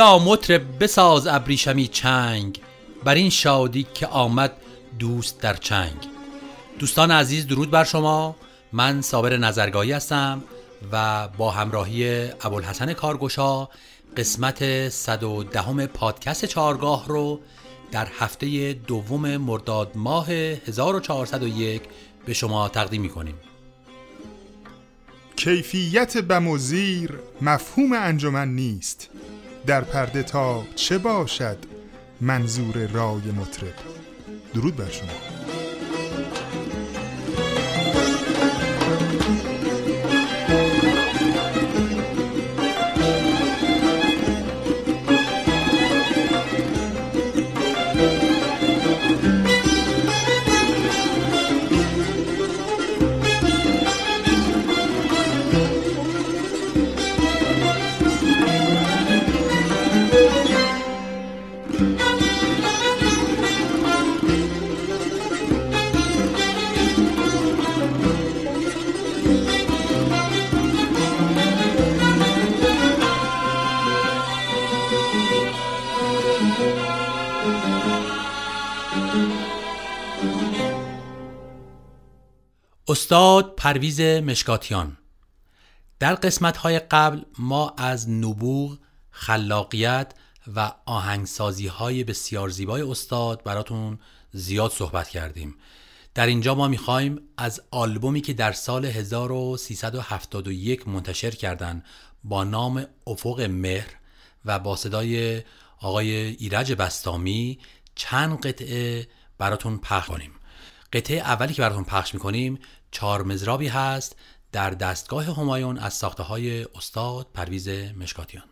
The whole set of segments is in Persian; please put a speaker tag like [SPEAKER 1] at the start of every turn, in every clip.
[SPEAKER 1] بیا مطرب بساز ابریشمی چنگ بر این شادی که آمد دوست در چنگ. دوستان عزیز درود بر شما. من صابر نظرگاهی هستم و با همراهی ابوالحسن کارگشا قسمت 110 پادکست چارگاه رو در هفته دوم مرداد ماه 1401 به شما تقدیم می‌کنیم.
[SPEAKER 2] کیفیت بم و زیر مفهوم انجمن نیست. در پرده تا چه باشد منظور رای مطرب؟ درود بر شما.
[SPEAKER 1] استاد پرویز مشکاتیان. در قسمت های قبل ما از نبوغ، خلاقیت و آهنگسازی های بسیار زیبای استاد براتون زیاد صحبت کردیم. در اینجا ما می‌خوایم از آلبومی که در سال 1371 منتشر کردن با نام افق مهر و با صدای آقای ایرج بستامی چند قطعه براتون پخش کنیم. قطعه اولی که براتون پخش می‌کنیم چهار مزرابی هست در دستگاه همایون از ساخته های استاد پرویز مشکاتیان.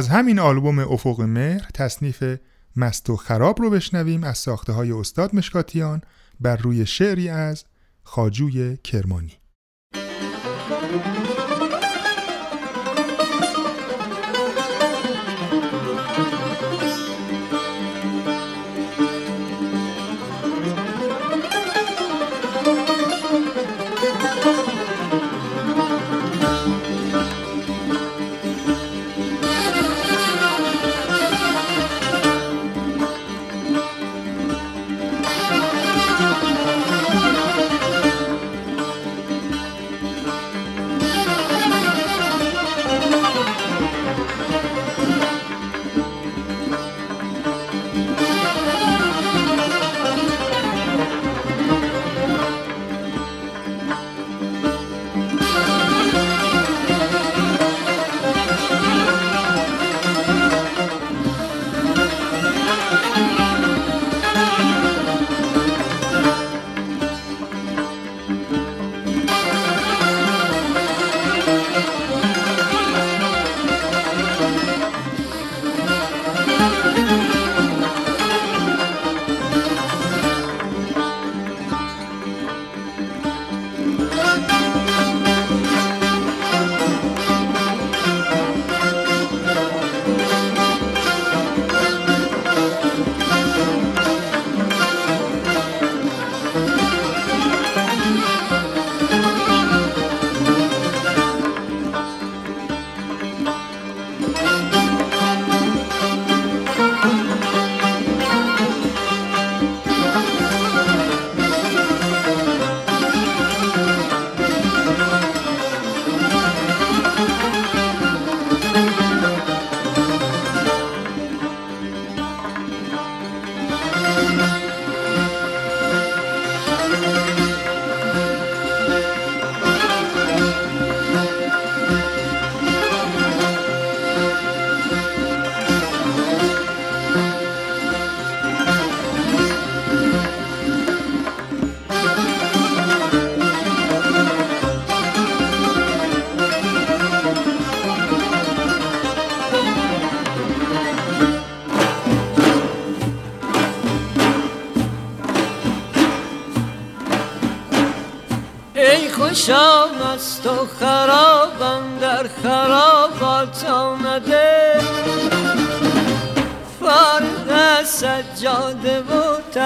[SPEAKER 1] از همین آلبوم افق مهر تصنیف مست و خراب رو بشنویم از ساخته های استاد مشکاتیان بر روی شعری از خاجوی کرمانی.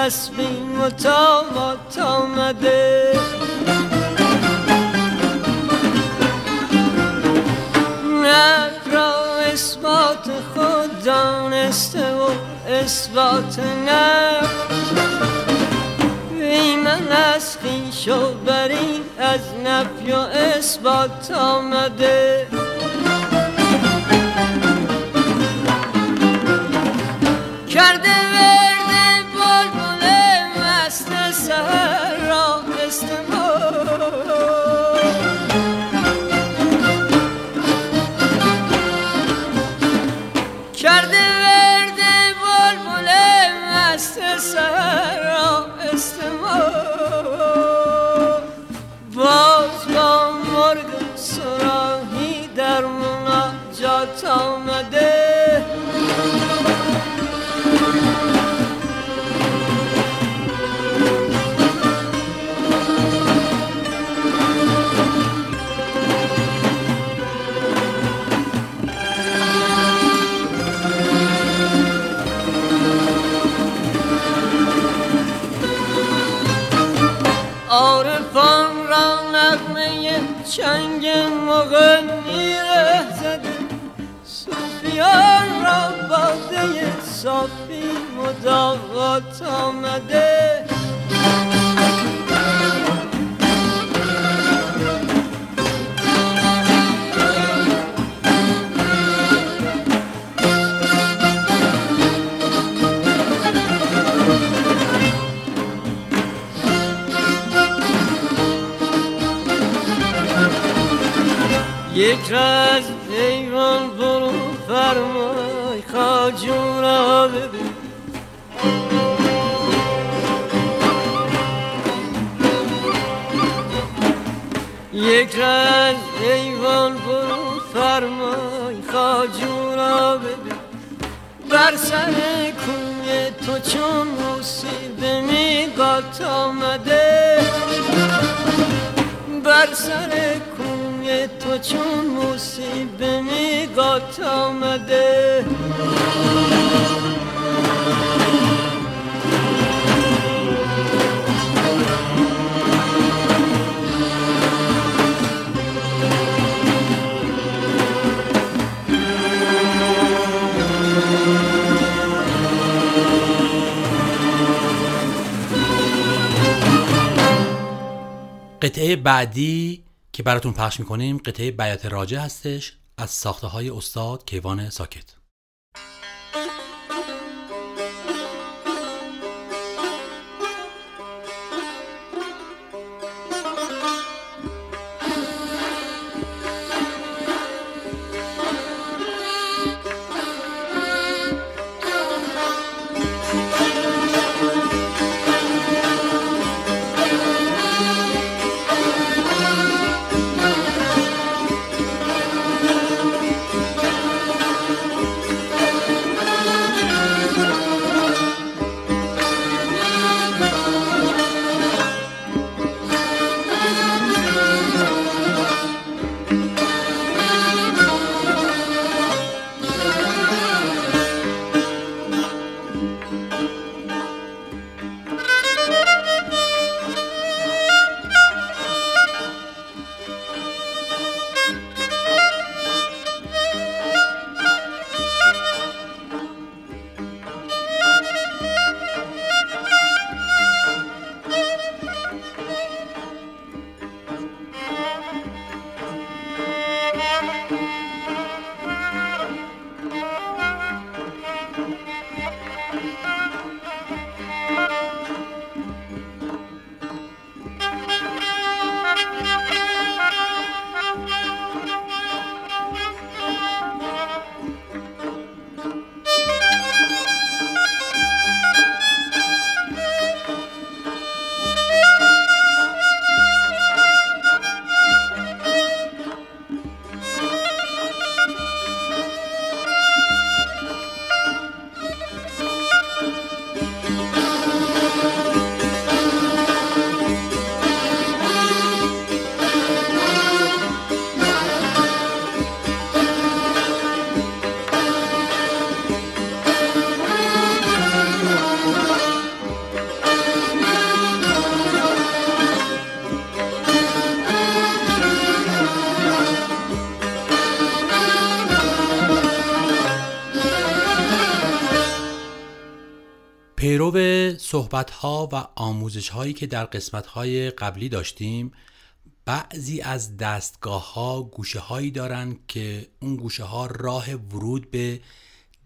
[SPEAKER 3] و تامات آمده. نک را اثبات خود دانسته و اثبات نفس من از خیش و برین از نفی و اثبات آمده.
[SPEAKER 1] قطعه بعدی که براتون پخش می‌کنیم قطعه بیات راجع هستش از ساخته های استاد کیوان ساکت. پیرو صحبت ها و آموزش هایی که در قسمت های قبلی داشتیم بعضی از دستگاه ها گوشه هایی دارن که اون گوشه ها راه ورود به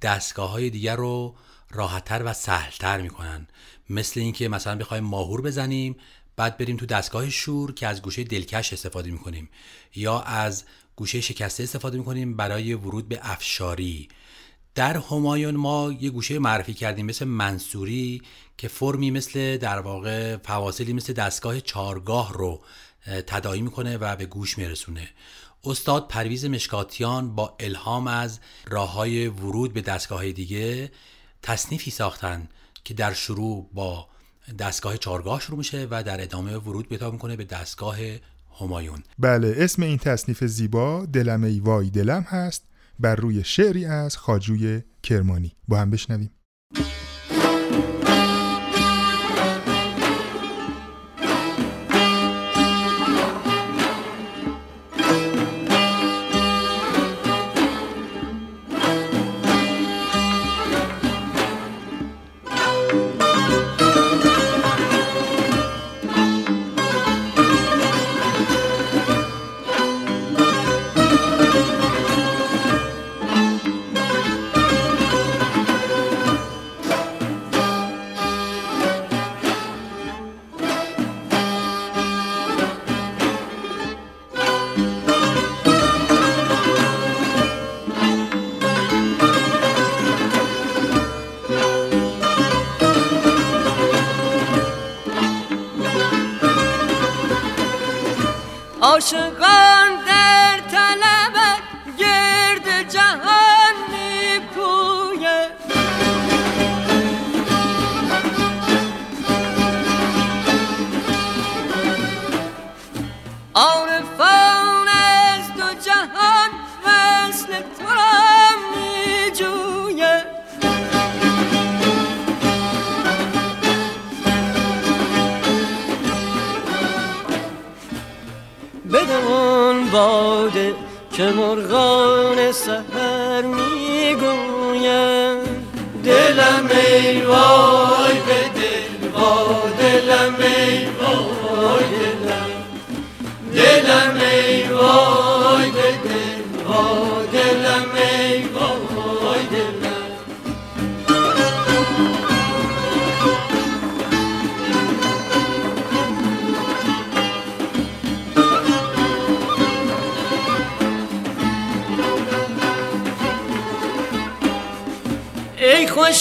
[SPEAKER 1] دستگاه های دیگر رو راحتتر و سهلتر می‌کنن. مثل اینکه مثلا بخوایم ماهور بزنیم بعد بریم تو دستگاه شور که از گوشه دلکش استفاده می‌کنیم یا از گوشه شکسته استفاده می‌کنیم برای ورود به افشاری. در همایون ما یه گوشه معرفی کردیم مثل منصوری که فرمی مثل در واقع فواصلی مثل دستگاه چارگاه رو تدایی می‌کنه و به گوش میرسونه. استاد پرویز مشکاتیان با الهام از راه های ورود به دستگاه دیگه تصنیفی ساختن که در شروع با دستگاه چارگاه شروع میشه و در ادامه ورود پیدا می‌کنه به دستگاه همایون.
[SPEAKER 2] بله اسم این تصنیف زیبا دلم ای وای دلم هست بر روی شعری از خاجوی کرمانی. با هم بشنویم.
[SPEAKER 3] چون باده که مرغان سهر می‌گوین دلم ای وای به دل با دلم ای وای دلم. دلم ای وای به دل با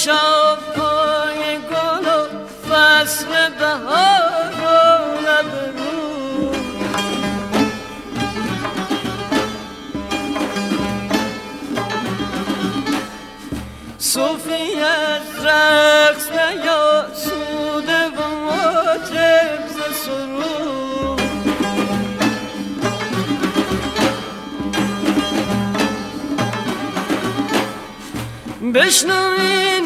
[SPEAKER 3] پای گل و فصل بهار و لب رو. صوفی از رقص نیا سوده و مطرب ز سرود بشنوید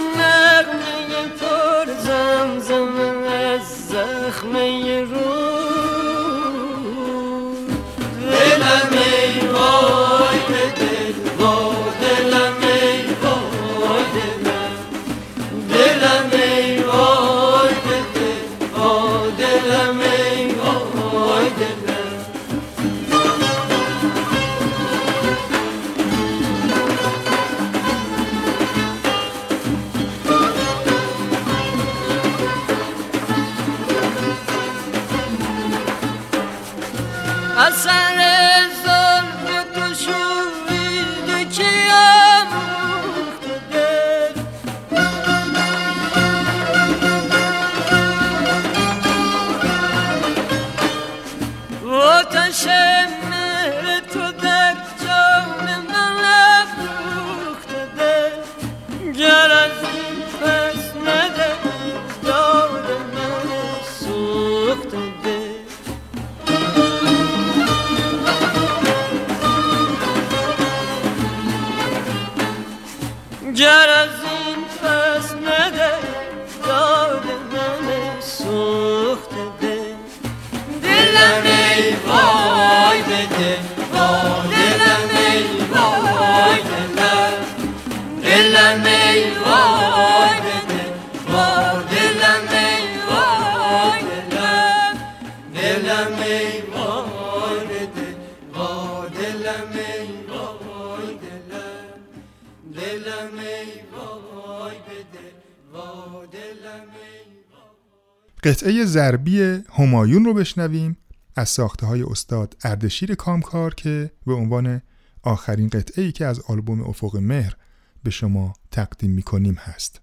[SPEAKER 4] دلم ای
[SPEAKER 2] قطعه ضربی همایون رو بشنویم از ساخته های استاد اردشیر کامکار که به عنوان آخرین قطعه ای که از آلبوم افق مهر به شما تقدیم می‌کنیم هست.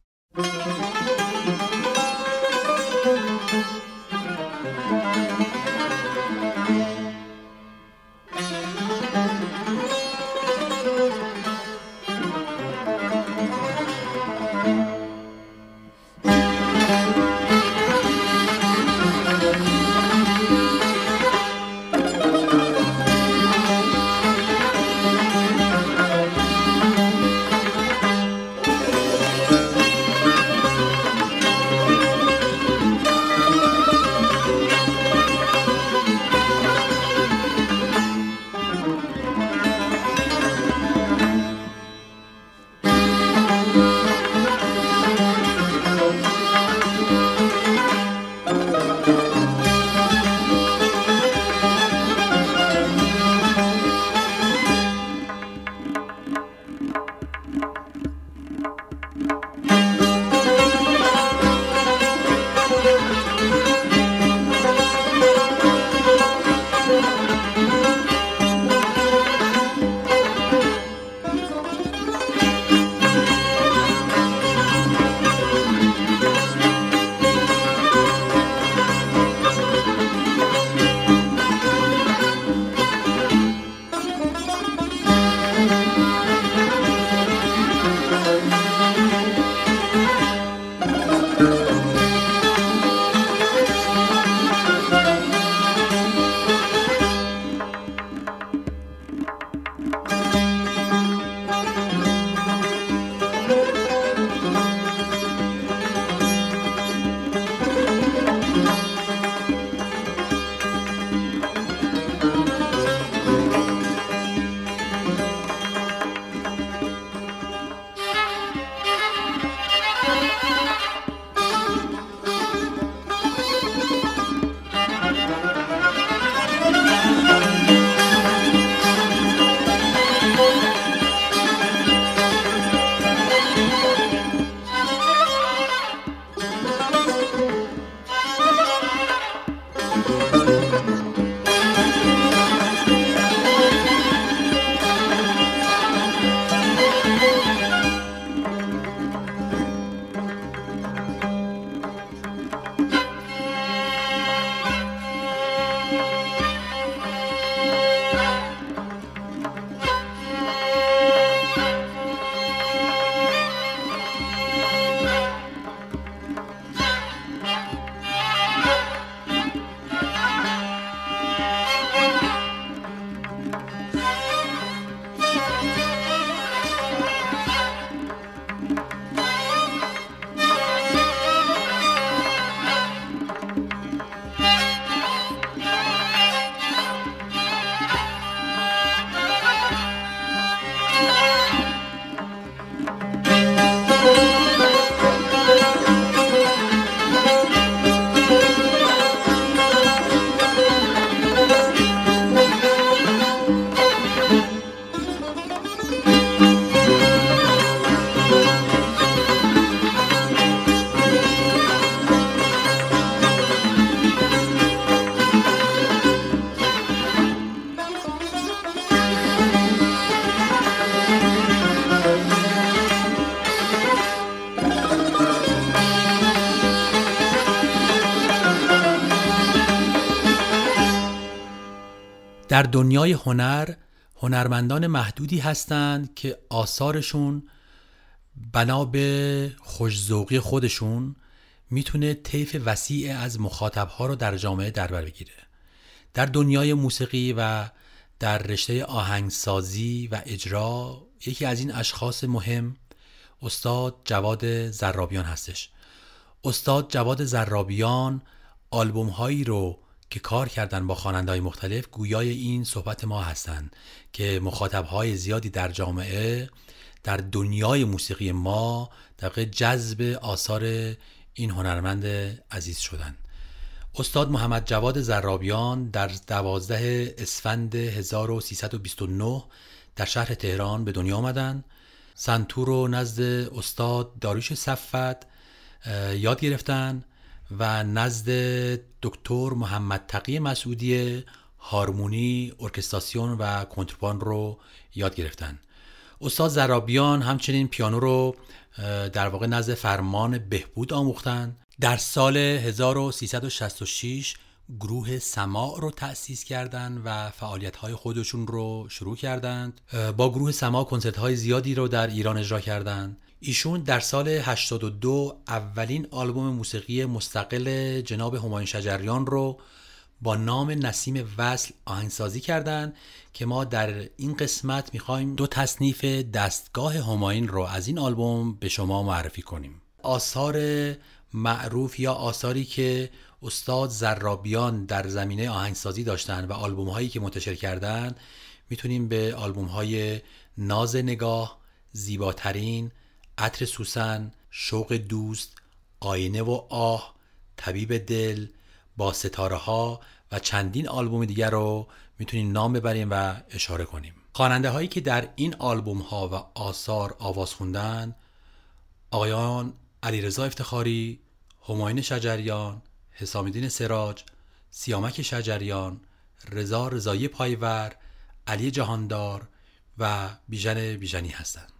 [SPEAKER 1] در دنیای هنر هنرمندان محدودی هستند که آثارشون بنا به خوشزوقی خودشون می‌تونه طیف وسیع از مخاطبها رو در جامعه دربر بگیره. در دنیای موسیقی و در رشته آهنگسازی و اجرا یکی از این اشخاص مهم استاد جواد زرابیان هستش. استاد جواد زرابیان آلبوم هایی رو که کار کردن با خواننده‌های مختلف گویای این صحبت ما هستند که مخاطبهای زیادی در جامعه در دنیای موسیقی ما در جذب آثار این هنرمند عزیز شدند استاد محمد جواد زرابیان در دوازده اسفند 1329 در شهر تهران به دنیا آمدن. سنتور رو نزد استاد داریوش صفت یاد گرفتن. و نزد دکتر محمد تقی مسعودی هارمونی، ارکستراسیون و کنتربان رو یاد گرفتن. استاد زرابیان همچنین پیانو رو در واقع نزد فرمان بهبود آموختن. در سال 1366 گروه سماع رو تأسیس کردند و فعالیت های خودشون رو شروع کردند. با گروه سماع کنسرت های زیادی رو در ایران اجرا کردند. ایشون در سال 82 اولین آلبوم موسیقی مستقل جناب همایون شجریان رو با نام نسیم وصل آهنگسازی کردند که ما در این قسمت می‌خوایم دو تصنیف دستگاه هماین رو از این آلبوم به شما معرفی کنیم. آثار معروف یا آثاری که استاد زرابیان در زمینه آهنگسازی داشتن و آلبوم هایی که منتشر کردن می‌تونیم به آلبوم های ناز نگاه زیباترین عطر سوسن شوق دوست آینه و آه طبیب دل با ستاره ها و چندین آلبوم دیگر رو می‌تونیم نام ببریم و اشاره کنیم. خواننده هایی که در این آلبوم ها و آثار آواز خوندن آقایان علیرضا افتخاری هماین شجریان حسام سراج سیامک شجریان رضا رضایی پایور علی جهاندار و بیژن بیژنی هستند.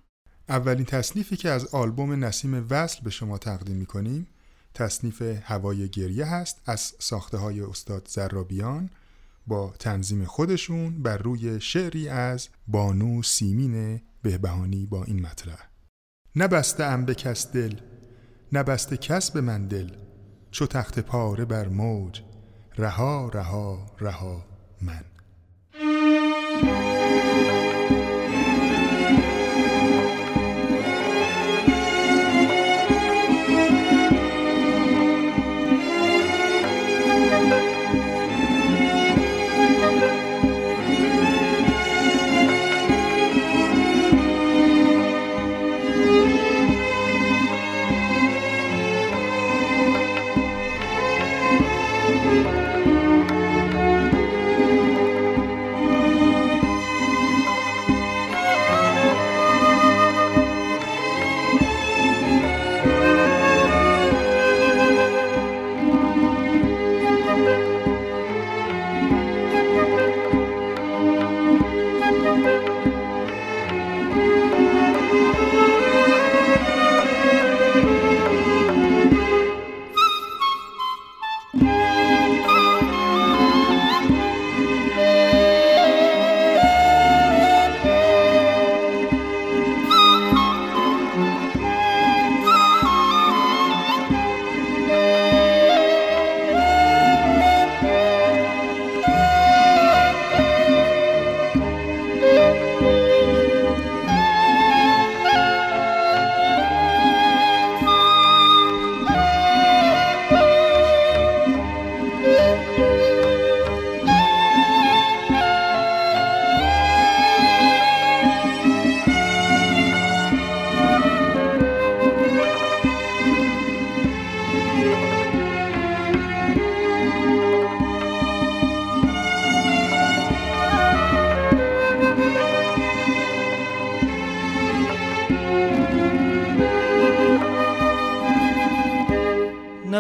[SPEAKER 2] اولین تصنیفی که از آلبوم نسیم وصل به شما تقدیم می‌کنیم تصنیف هوای گریه هست از ساخته های استاد زرابیان با تنظیم خودشون بر روی شعری از بانو سیمین بهبهانی با این مطرح. نبسته ام به کس دل نبسته کس به من دل چو تخت پاره بر موج رها رها رها من.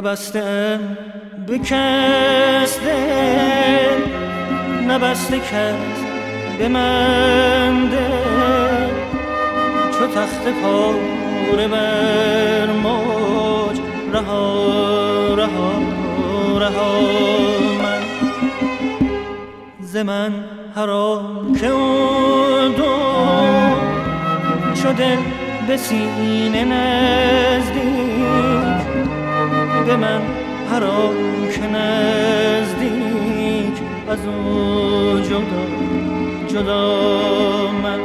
[SPEAKER 5] نبستم به کس دل نبسته کس به من دل. چو تخت پاره بر موج رها رها رها من. ز من حرام که دو شده به سینه نزدیک. من هر که نزدیک از او جدا جدا من.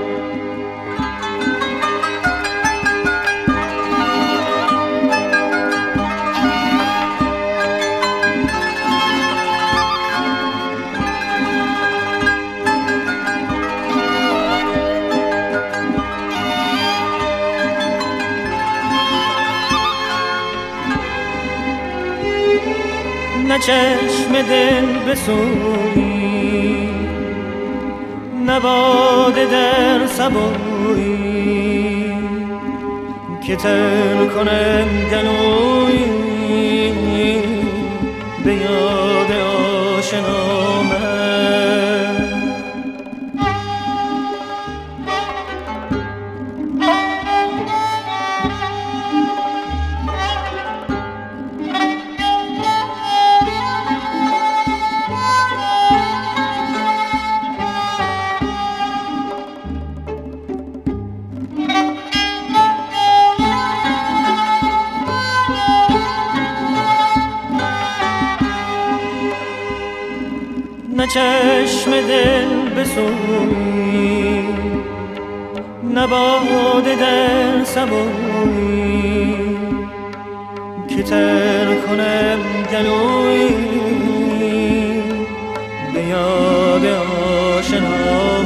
[SPEAKER 5] چشم دل بسوی نه باده در سبوی. که تر کنم گلوی یاد آشنا چشم دل بسوی نه باد در سبوی که تر کنم گلوی به یاد آشنا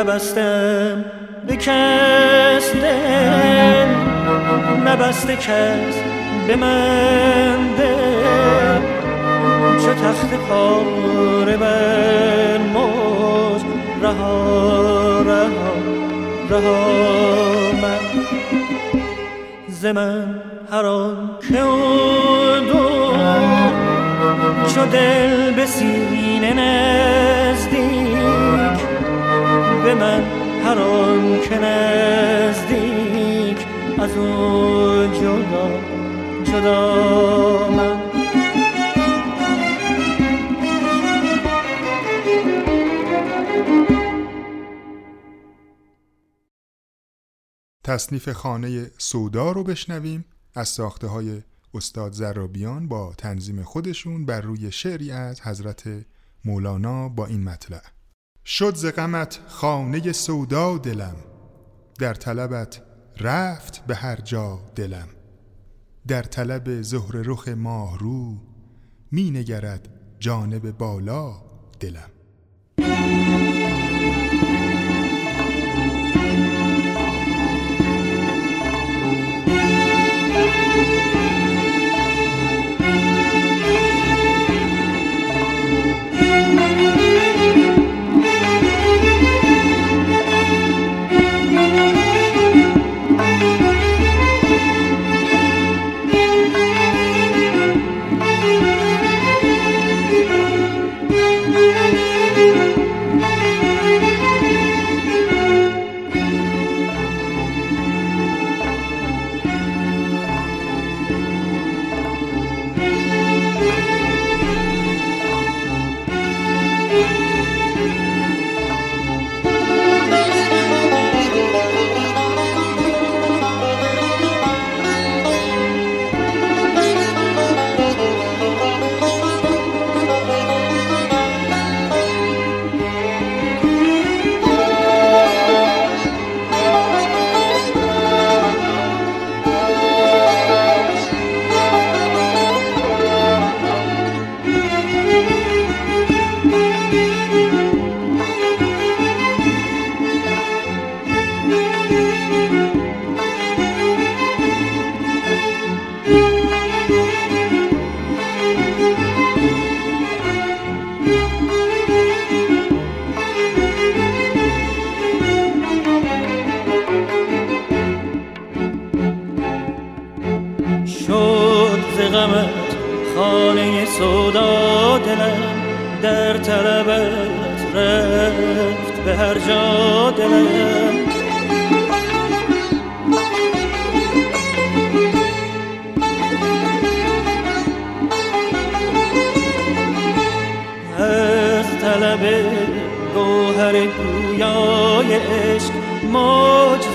[SPEAKER 5] نبستم به کس دل نبسته کس به من دل. چو تخت پاره بر موج رها رها رها من. ز من هر آن که او دور چو دل به سینه به من هر آن که نزدیک از او جدا جدا من.
[SPEAKER 2] تصنیف خانه سودا رو بشنویم. از ساخته های استاد زرابیان با تنظیم خودشون بر روی شعری از حضرت مولانا با این مطلع. شد ز غمت خانه سودا دلم در طلبت رفت به هر جا دلم. در طلب زهر رخ ماه رو می نگرد جانب بالا دلم.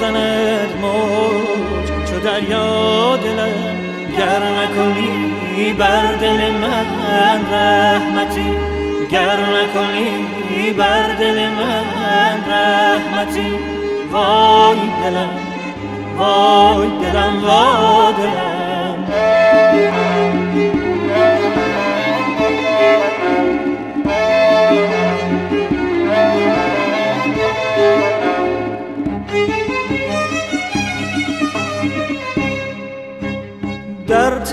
[SPEAKER 5] زند موج چو دریا دلم. گر نکنی بر دل من رحمتی گر نکنی بر دل من رحمتی. وای دلم وای دلم وای دلم.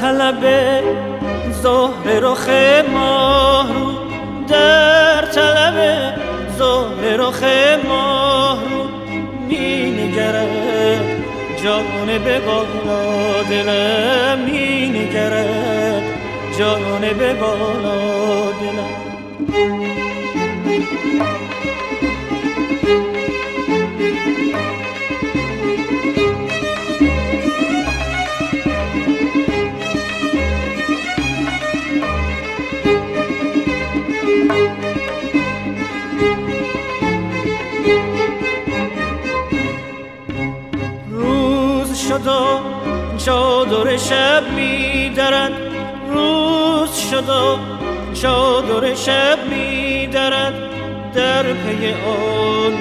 [SPEAKER 5] طلب ظهر رخ ماه رو. در طلب ظهر رخ ماه رو می نگرد جان به بالا دلم می نگرد جان به بالا دلم روز شد و چادر شب می درد روز شد و چادر شب می درد در پی آن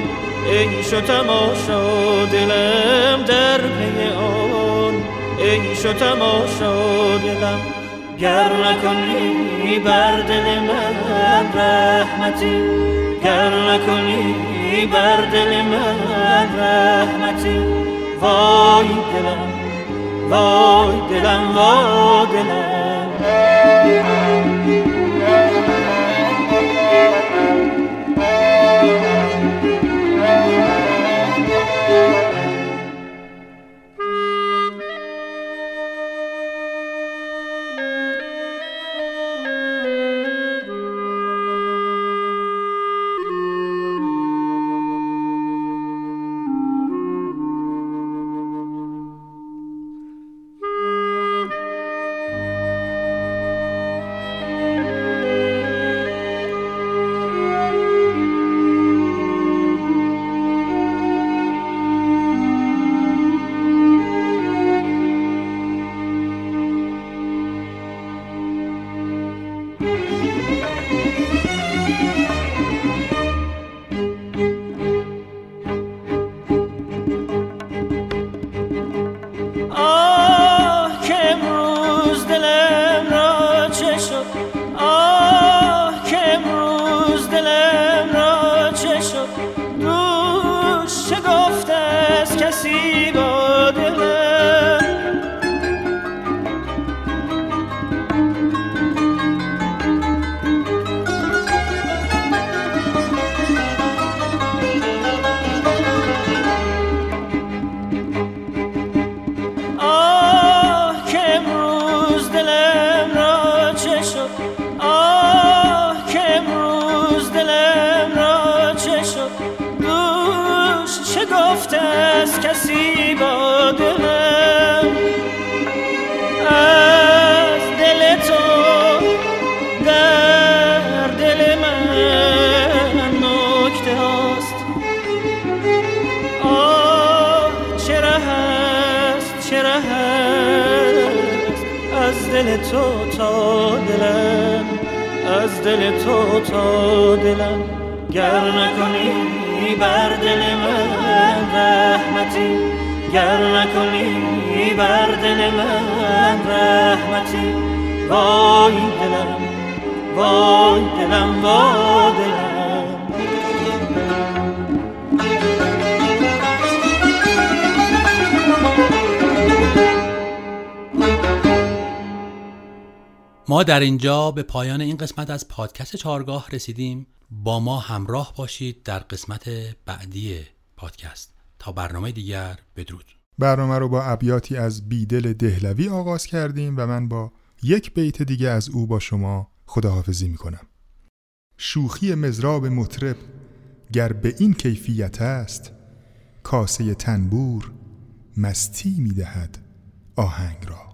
[SPEAKER 5] عیش و تماشا دلم در پی آن عیش و تماشا دلم. گر نکنی بر دل من رحمتی گر نکنی بر دل من رحمتی. وای دلم وای دلم وای دلم. دل تو تا دلم از دل تو تا دلم. گر نکنی بر دل من رحمتی گر نکنی بر دل من رحمتی. وای دلم وای دلم وای دلم.
[SPEAKER 1] ما در اینجا به پایان این قسمت از پادکست چهارگاه رسیدیم. با ما همراه باشید در قسمت بعدی پادکست. تا برنامه دیگر بدرود.
[SPEAKER 2] برنامه رو با ابیاتی از بیدل دهلوی آغاز کردیم و من با یک بیت دیگه از او با شما خداحافظی می‌کنم. شوخی مزراب مطرب گر به این کیفیت است کاسه تنبور مستی می‌دهد آهنگ را.